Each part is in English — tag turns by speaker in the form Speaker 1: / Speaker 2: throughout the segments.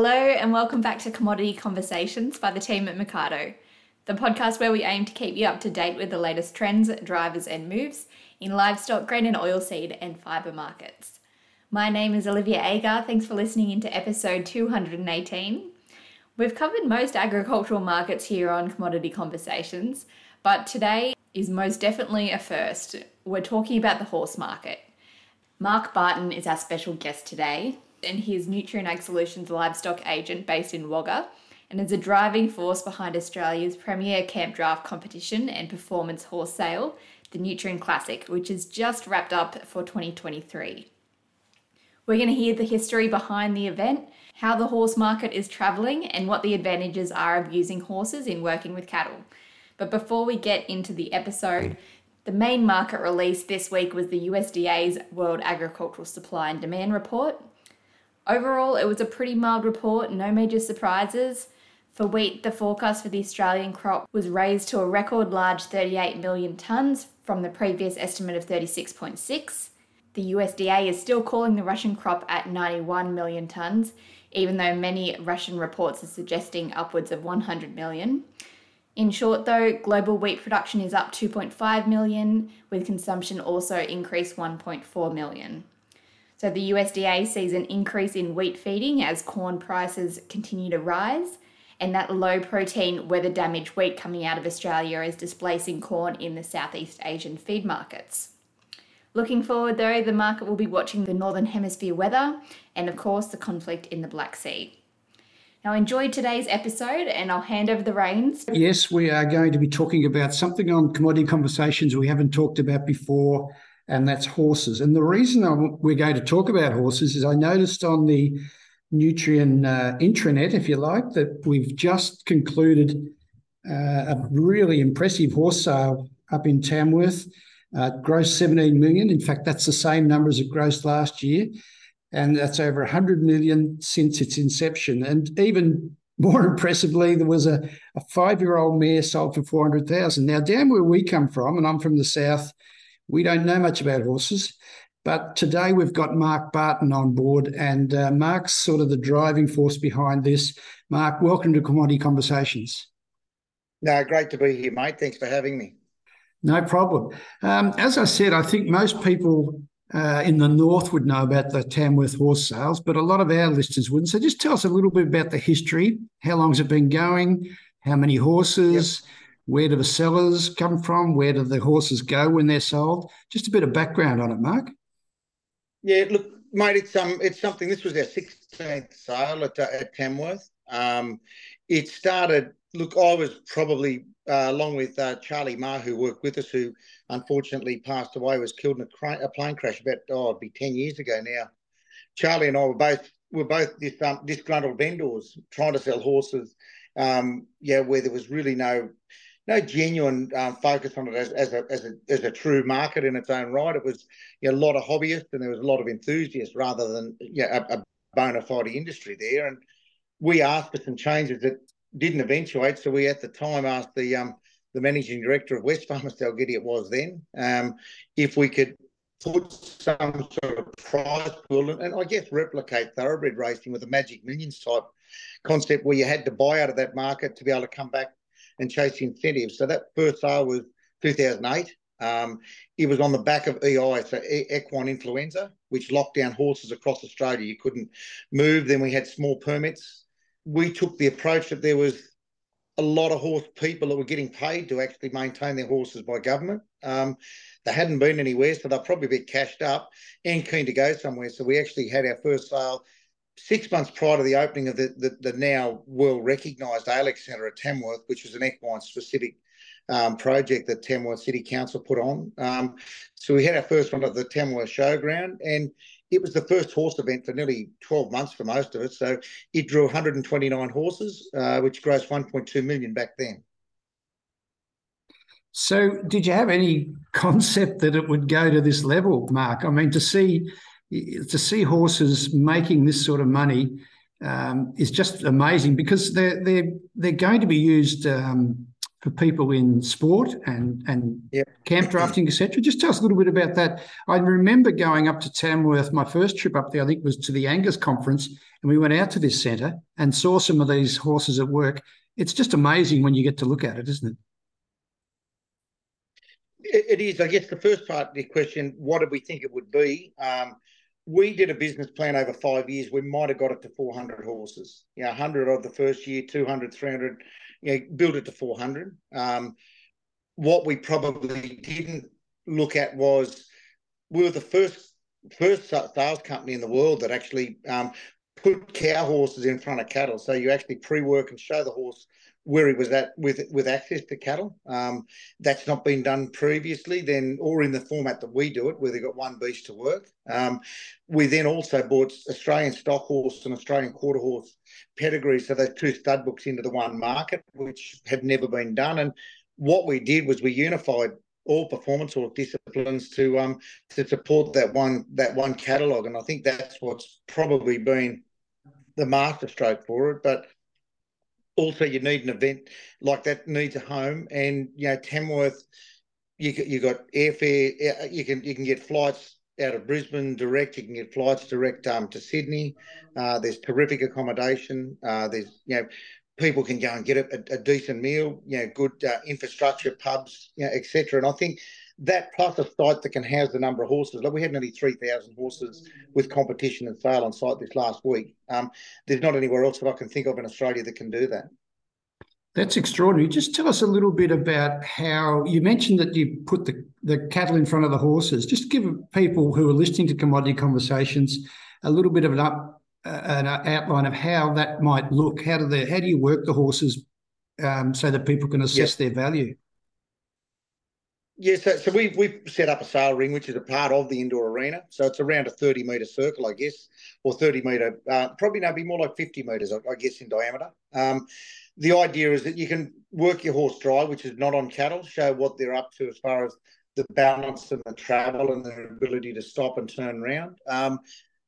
Speaker 1: Hello, and welcome back to Commodity Conversations by the team at Mercardo, the podcast where we aim to keep you up to date with the latest trends, drivers, and moves in livestock, grain and oilseed, and fibre markets. My name is Olivia Agar. Thanks for listening into episode 218. We've covered most agricultural markets here on Commodity Conversations, but today is most definitely a first. We're talking about the horse market. Mark Barton is our special guest today, and he is Nutrien Ag Solutions livestock agent based in Wagga and is a driving force behind Australia's premier camp draft competition and performance horse sale, the Nutrien Classic, which is just wrapped up for 2023. We're going to hear the history behind the event, how the horse market is travelling, and what the advantages are of using horses in working with cattle. But before we get into the episode, the main market release this week was the USDA's World Agricultural Supply and Demand Report. Overall, it was a pretty mild report, no major surprises. For wheat, the forecast for the Australian crop was raised to a record large 38 million tonnes from the previous estimate of 36.6. The USDA is still calling the Russian crop at 91 million tonnes, even though many Russian reports are suggesting upwards of 100 million. In short, though, global wheat production is up 2.5 million, with consumption also increased 1.4 million. So the USDA sees an increase in wheat feeding as corn prices continue to rise, and that low protein, weather damaged wheat coming out of Australia is displacing corn in the Southeast Asian feed markets. Looking forward, though, the market will be watching the Northern Hemisphere weather and, of course, the conflict in the Black Sea. Now, enjoy today's episode and I'll hand over the reins.
Speaker 2: Yes, we are going to be talking about something on commodity conversations we haven't talked about before, and that's horses. And the reason I'm, we're going to talk about horses is I noticed on the Nutrien uh, intranet, if you like, that we've just concluded uh, a really impressive horse sale up in Tamworth. Uh, gross 17 million. In fact, that's the same number as it grossed last year and that's over 100 million since its inception. And even more impressively, there was a, a five year old mare sold for 400,000. Now, down where we come from, and I'm from the south, we don't know much about horses. But today we've got Mark Barton on board, and uh, Mark's sort of the driving force behind this. Mark, welcome to Commodity Conversations.
Speaker 3: No, great to be here, mate. Thanks for having me.
Speaker 2: No problem. Um, as I said, I think most people uh, in the north would know about the Tamworth horse sales, but a lot of our listeners wouldn't. So just tell us a little bit about the history. How long has it been going? How many horses? Yep. Where do the sellers come from? Where do the horses go when they're sold? Just a bit of background on it, Mark.
Speaker 3: Yeah, look, mate, it's um, it's something. This was our 16th sale at, uh, at Tamworth. Um, it started. Look, I was probably uh, along with uh, Charlie Ma, who worked with us, who unfortunately passed away, was killed in a, cra- a, plane crash about oh, it'd be ten years ago now. Charlie and I were both were both dis- um, disgruntled vendors trying to sell horses. Um, yeah, where there was really no no genuine um, focus on it as, as, a, as, a, as a true market in its own right. It was you know, a lot of hobbyists and there was a lot of enthusiasts rather than you know, a, a bona fide industry there. And we asked for some changes that didn't eventuate. So we at the time asked the um, the managing director of Wesfarmers, Dalgety it was then, um, if we could put some sort of prize pool and, and, I guess replicate thoroughbred racing with a Magic Millions type concept where you had to buy out of that market to be able to come back and chase incentives. So that first sale was 2008. Um, it was on the back of EI, so equine influenza, which locked down horses across Australia. You couldn't move. Then we had small permits we took the approach that there was a lot of horse people that were getting paid to actually maintain their horses by government. Um, they hadn't been anywhere, so they're probably a bit cashed up and keen to go somewhere. So we actually had our first sale six months prior to the opening of the, the, the now well recognised ALEX Centre at Tamworth, which was an equine specific um, project that Tamworth City Council put on. Um, so we had our first one at the Tamworth Showground, and it was the first horse event for nearly 12 months for most of it. So it drew 129 horses, uh, which grossed 1.2 million back then.
Speaker 2: So, did you have any concept that it would go to this level, Mark? I mean, to see to see horses making this sort of money um, is just amazing because they're they're they're going to be used um, for people in sport and and
Speaker 3: yep.
Speaker 2: camp drafting, etc. Just tell us a little bit about that. I remember going up to Tamworth. My first trip up there, I think, was to the Angus conference, and we went out to this centre and saw some of these horses at work. It's just amazing when you get to look at it, isn't it?
Speaker 3: It is. I guess the first part of the question, what did we think it would be? Um, we did a business plan over five years. We might have got it to 400 horses. You know, 100 of the first year, 200, 300, you know, build it to 400. Um, what we probably didn't look at was we were the first first sales company in the world that actually um, put cow horses in front of cattle. So you actually pre-work and show the horse where he was at with with access to cattle. Um, that's not been done previously, then or in the format that we do it, where they've got one beast to work. Um, we then also bought Australian stock horse and Australian quarter horse pedigrees, so those two stud books into the one market, which had never been done. And what we did was we unified all performance or disciplines to um to support that one that one catalogue, and I think that's what's probably been the masterstroke for it, but also you need an event like that needs a home. And you know tamworth you you got airfare you can you can get flights out of brisbane direct. You can get flights direct um, to sydney. Uh, there's terrific accommodation. Uh, there's you know people can go and get a, a decent meal you know good uh, infrastructure pubs you know, etc and i think that plus a site that can house the number of horses. Like we had nearly 3,000 horses with competition and sale on site this last week. Um, there's not anywhere else that I can think of in Australia that can do that.
Speaker 2: That's extraordinary. Just tell us a little bit about how you mentioned that you put the, the cattle in front of the horses. Just give people who are listening to commodity conversations a little bit of an up uh, an outline of how that might look. How do they how do you work the horses um, so that people can assess yep. their value?
Speaker 3: Yeah, so, so we've, we've set up a sale ring, which is a part of the indoor arena. So it's around a 30 metre circle, I guess, or 30 metre, uh, probably now be more like 50 metres, I, I guess, in diameter. Um, the idea is that you can work your horse dry, which is not on cattle, show what they're up to as far as the balance and the travel and their ability to stop and turn around. Um,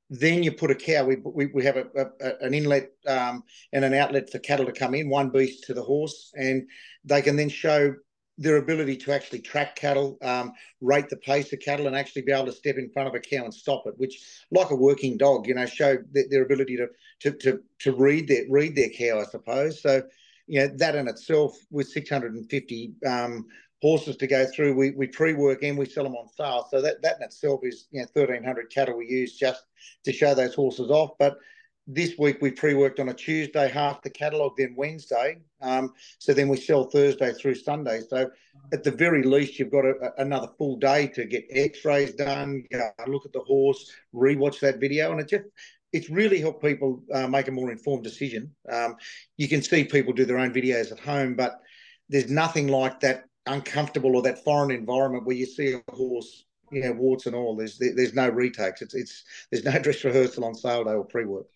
Speaker 3: then you put a cow. We we, we have a, a an inlet um, and an outlet for cattle to come in, one beast to the horse, and they can then show their ability to actually track cattle, um, rate the pace of cattle, and actually be able to step in front of a cow and stop it, which, like a working dog, you know, show their, their ability to, to to to read their read their cow, I suppose. So, you know, that in itself, with 650 um, horses to go through, we, we pre-work and we sell them on sale. So that that in itself is you know 1,300 cattle we use just to show those horses off, but this week we pre-worked on a Tuesday, half the catalogue, then Wednesday. Um, so then we sell Thursday through Sunday. So at the very least, you've got a, another full day to get X-rays done, look at the horse, rewatch that video, and it just it's really helped people uh, make a more informed decision. Um, you can see people do their own videos at home, but there's nothing like that uncomfortable or that foreign environment where you see a horse, you know, warts and all. There's there's no retakes. It's it's there's no dress rehearsal on sale day or pre-work.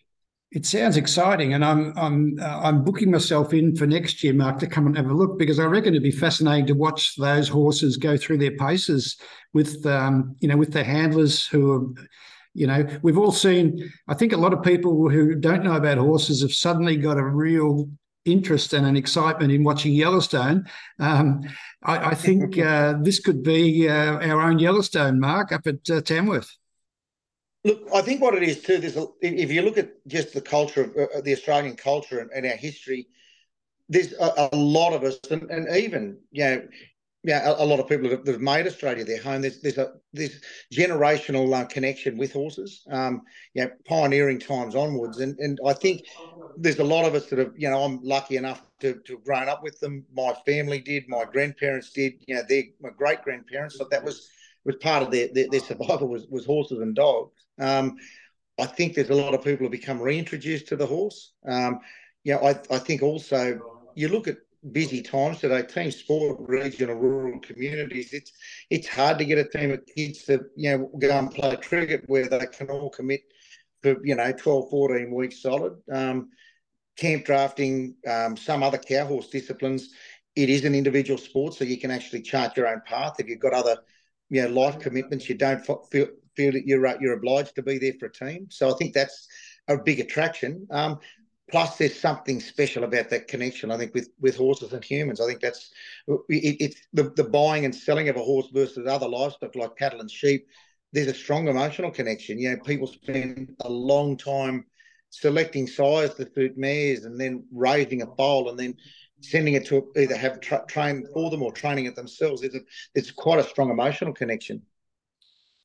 Speaker 2: It sounds exciting, and I'm I'm uh, I'm booking myself in for next year, Mark, to come and have a look because I reckon it'd be fascinating to watch those horses go through their paces with um, you know with their handlers who are you know we've all seen. I think a lot of people who don't know about horses have suddenly got a real interest and an excitement in watching Yellowstone. Um, I, I, think uh, this could be uh, our own Yellowstone, Mark, up at uh, Tamworth.
Speaker 3: Look, I think what it is too. There's a, if you look at just the culture of uh, the Australian culture and, and, our history, there's a, a lot of us, and, and, even you know, yeah, a, a lot of people that have, made Australia their home. There's there's a this generational uh, connection with horses, um, you know, pioneering times onwards, and and I think there's a lot of us that have, you know, I'm lucky enough to, to have grown up with them. My family did, my grandparents did, you know, their my great grandparents. So that was was part of their, their, their survival was, was horses and dogs. Um, I think there's a lot of people who become reintroduced to the horse. Um, you know, I, I think also you look at busy times today, team sport, regional, rural communities, it's it's hard to get a team of kids to, you know, go and play cricket where they can all commit for, you know, 12, 14 weeks solid. Um, camp drafting, um, some other cow horse disciplines, it is an individual sport, so you can actually chart your own path. If you've got other you know life commitments. You don't feel feel that you're uh, you're obliged to be there for a team. So I think that's a big attraction. Um, plus there's something special about that connection i think with with horses and humans i think that's it, it's the, the buying and selling of a horse versus other livestock like cattle and sheep there's a strong emotional connection you know people spend a long time selecting sires to suit mares and then raising a foal and then sending it to either have tra- trained for them or training it themselves it's quite a strong emotional connection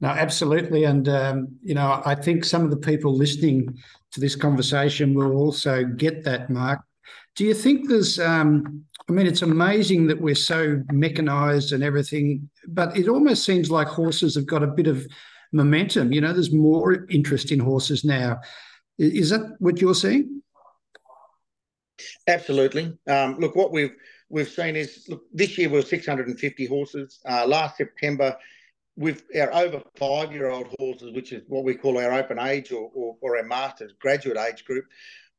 Speaker 2: no, absolutely. And, um, you know, I think some of the people listening to this conversation will also get that, Mark. Do you think there's, um, I mean, it's amazing that we're so mechanized and everything, but it almost seems like horses have got a bit of momentum. You know, there's more interest in horses now. Is that what you're seeing?
Speaker 3: Absolutely. Um, look, what we've we've seen is look this year we were 650 horses. Uh, last September with our over five year old horses, which is what we call our open age or, or, or, our masters graduate age group,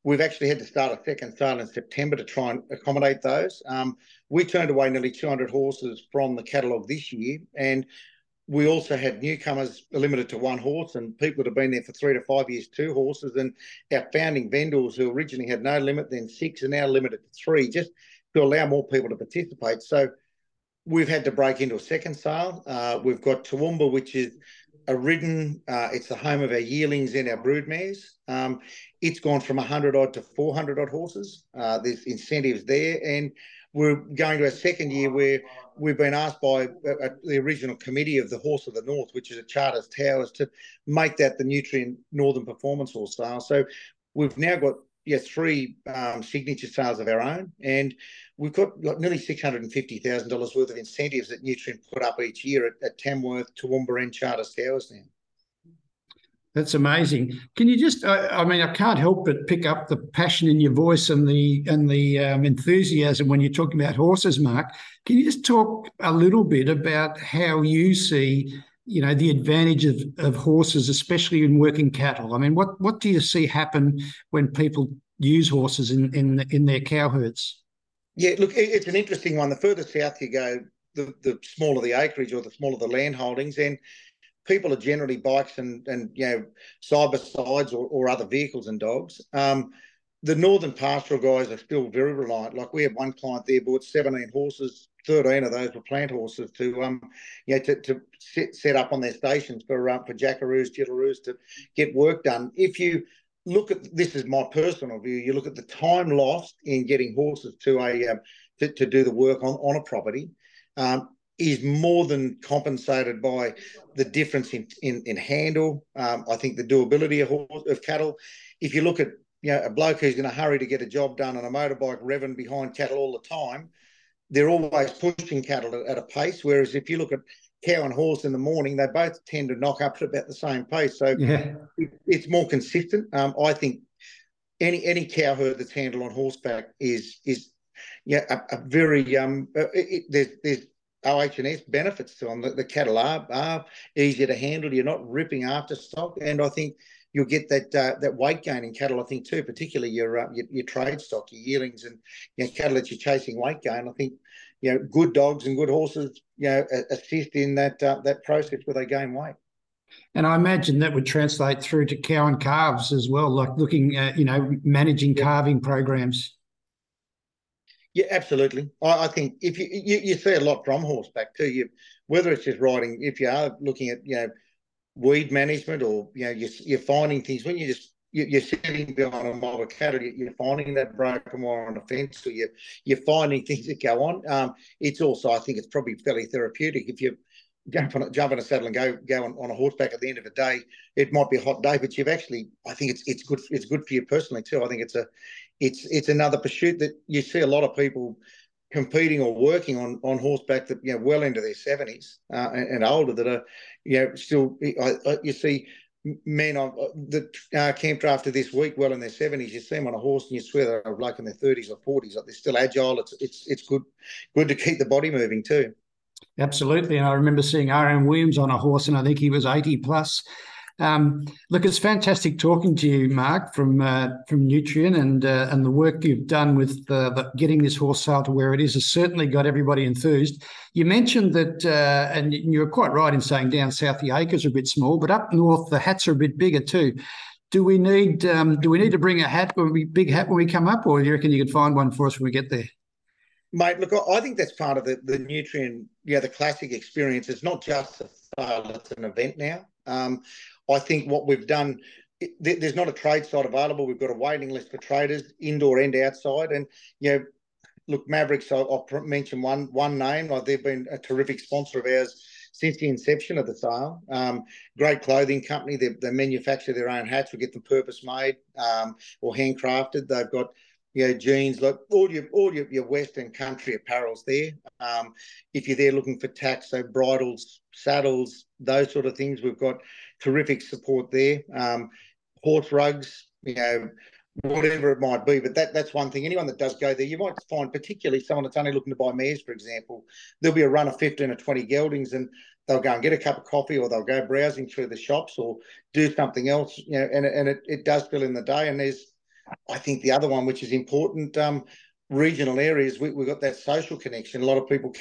Speaker 3: we've actually had to start a second sale in September to try and accommodate those. Um, we turned away nearly 200 horses from the catalogue this year, and we also had newcomers limited to one horse, and people that have been there for three to five years, two horses, and our founding vendors who originally had no limit, then six, are now limited to three, just to allow more people to participate. So we've had to break into a second sale. Uh, we've got Toowoomba, which is a ridden, uh, it's the home of our yearlings and our broodmares. Um, it's gone from 100 odd to 400 odd horses. Uh, there's incentives there. And we're going to our second year where we've been asked by uh, uh, the original committee of the Horse of the North, which is a Charters Towers, to make that the Nutrien Northern Performance Horse style. So we've now got yeah, three um, signature sales of our own, and we've got like nearly six hundred and fifty thousand dollars worth of incentives that Nutrien put up each year at, at Tamworth, Toowoomba, and Charters Towers now.
Speaker 2: That's amazing. Can you just? I, I, mean, I can't help but pick up the passion in your voice and the and the um, enthusiasm when you're talking about horses, Mark. Can you just talk a little bit about how you see you know the advantage of, of horses, especially in working cattle. I mean, what what do you see happen when people use horses in in in their cow herds?
Speaker 3: Yeah, look, it's an interesting one. The further south you go, the, the smaller the acreage or the smaller the land holdings, and people are generally bikes and and you know side by sides or, or other vehicles and dogs. Um, the northern pastoral guys are still very reliant. Like we have one client there bought 17 horses 13 of those were plant horses to um you know to, to set, set up on their stations for um, for jackaroos jillaroos to get work done if you look at this is my personal view you look at the time lost in getting horses to a um, to, to do the work on, on a property um, is more than compensated by the difference in in, in handle um, i think the doability of, horse, of cattle if you look at you know a bloke who's going to hurry to get a job done on a motorbike revving behind cattle all the time they're always pushing cattle at, a pace. Whereas if you look at cow and horse in the morning, they both tend to knock up at about the same pace. So yeah. it, it's more consistent. Um, I think any any cow herd that's handled on horseback is is yeah a, a very um uh, it, it, there's there's OH&S benefits to them. The, the cattle are, are easier to handle. You're not ripping after stock, and I think you'll get that uh, that weight gain in cattle. I think too, particularly your, uh, your, your trade stock, your yearlings, and you know, cattle that you're chasing weight gain. I think you know good dogs and good horses, you know, assist in that uh, that process where they gain weight.
Speaker 2: And I imagine that would translate through to cow and calves as well, like looking at you know managing yeah. calving programs.
Speaker 3: Yeah, absolutely. I, I think if you, you, you see a lot from horseback too, you whether it's just riding, if you are looking at you know weed management or you know you're, you're finding things when you just you're sitting behind a mob of cattle, you're finding that broken wire on a fence, or you're you're finding things that go on. Um, it's also, I think, it's probably fairly therapeutic if you jump on jump on a saddle and go go on, on a horseback at the end of the day. It might be a hot day, but you've actually, I think it's it's good it's good for you personally too. I think it's a it's it's another pursuit that you see a lot of people competing or working on on horseback that you know well into their seventies uh, and, and, older that are you know still I, I, you see men on uh, the uh, camp drafted this week well in their seventies. You see them on a horse and you swear they're like in their thirties or forties. Like they're still agile. It's it's it's good good to keep the body moving too.
Speaker 2: Absolutely. And I remember seeing R.M. Williams on a horse and I think he was 80 plus um, look, it's fantastic talking to you, Mark, from uh, from Nutrien, and uh, and the work you've done with the, getting this horse sale to where it is has certainly got everybody enthused. You mentioned that, uh, and you're quite right in saying down south the acres are a bit small, but up north the hats are a bit bigger too. do we need um, do we need to bring a hat when we big hat when we come up, or do you reckon you could find one for us when we get there?
Speaker 3: Mate, look, I think that's part of the, the Nutrien, yeah, the classic experience. It's not just a sale, it's an event now. Um, I think what we've done, it, there's not a trade site available. We've got a waiting list for traders, indoor and outside. And, you know, look, Mavericks, I'll, I'll mention one one name. Like they've been a terrific sponsor of ours since the inception of the sale. Um, great clothing company. They, they, manufacture their own hats. We get them purpose made um, or handcrafted. They've got you know, jeans, like all your all your, your Western country apparels there. Um, if you're there looking for tax, so bridles, saddles, those sort of things, we've got terrific support there. Um, horse rugs, you know, whatever it might be. But that that's one thing. Anyone that does go there, you might find particularly someone that's only looking to buy mares, for example, there'll be a run of 15 or 20 geldings and they'll go and get a cup of coffee or they'll go browsing through the shops or do something else, you know, and, and it, it does fill in the day. And there's I think the other one, which is important, um, regional areas, we, have got that social connection. A lot of people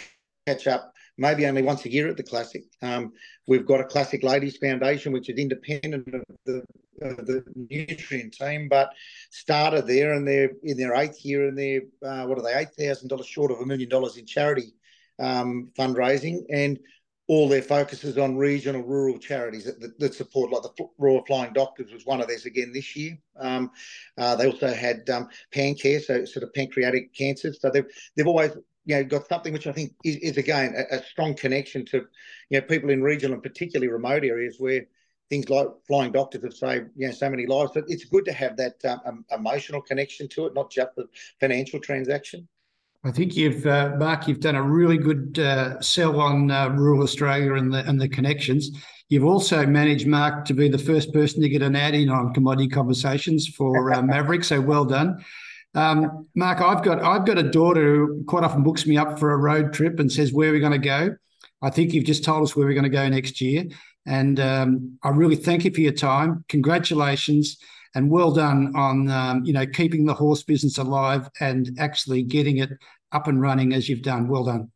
Speaker 3: catch up maybe only once a year at the Classic. Um, we've got a Classic Ladies Foundation, which is independent of the, of the Nutrien team, but started there and they're in their eighth year and they're, uh, what are they, $8,000 short of a million dollars in charity um, fundraising. And all their focus is on regional rural charities that, that, that, support, like the Royal Flying Doctors was one of theirs again this year. Um, uh, they also had um, PanCare, so sort of pancreatic cancers. So they've they've always you know got something which I think is, is again a, a, strong connection to you know people in regional and particularly remote areas where things like flying doctors have saved you know so many lives. So it's good to have that um, emotional connection to it, not just the financial transaction.
Speaker 2: I think you've, uh, Mark, you've done a really good uh, sell on uh, rural Australia and the and the connections. You've also managed, Mark, to be the first person to get an ad in on commodity conversations for uh, Maverick. So well done, um, Mark. I've got I've got a daughter who quite often books me up for a road trip and says where are we going to go. I think you've just told us where we're going to go next year, and um, I really thank you for your time. Congratulations and well done on um, you know keeping the horse business alive and actually getting it up and running as you've done. Well done.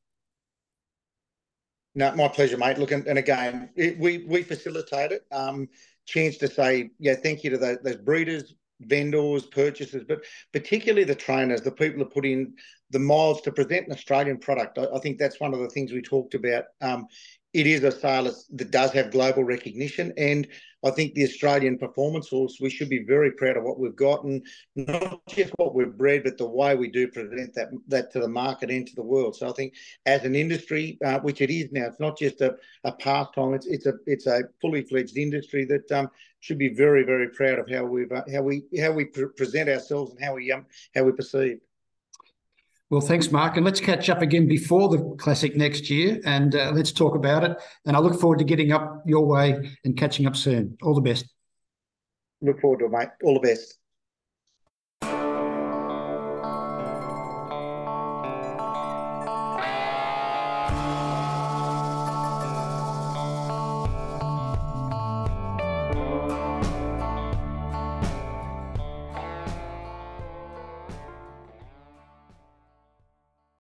Speaker 3: No, my pleasure, mate. Look, and, again, it, we we facilitate it. Um, chance to say, yeah, thank you to those, those breeders, vendors, purchasers, but particularly the trainers, the people that put in the miles to present an Australian product. I, I think that's one of the things we talked about. Um, it is a sale that does have global recognition. And I think the Australian performance horse, we should be very proud of what we've got and not just what we've bred, but the way we do present that that to the market and to the world. So I think as an industry, uh, which it is now, it's not just a, a pastime, it's it's a it's a fully fledged industry that um, should be very, very proud of how we've uh, how we how we pre- present ourselves and how we um, how we perceive.
Speaker 2: Well, thanks, Mark. And let's catch up again before the Classic next year and uh, let's talk about it. And I look forward to getting up your way and catching up soon. All the best.
Speaker 3: Look forward to it, mate. All the best.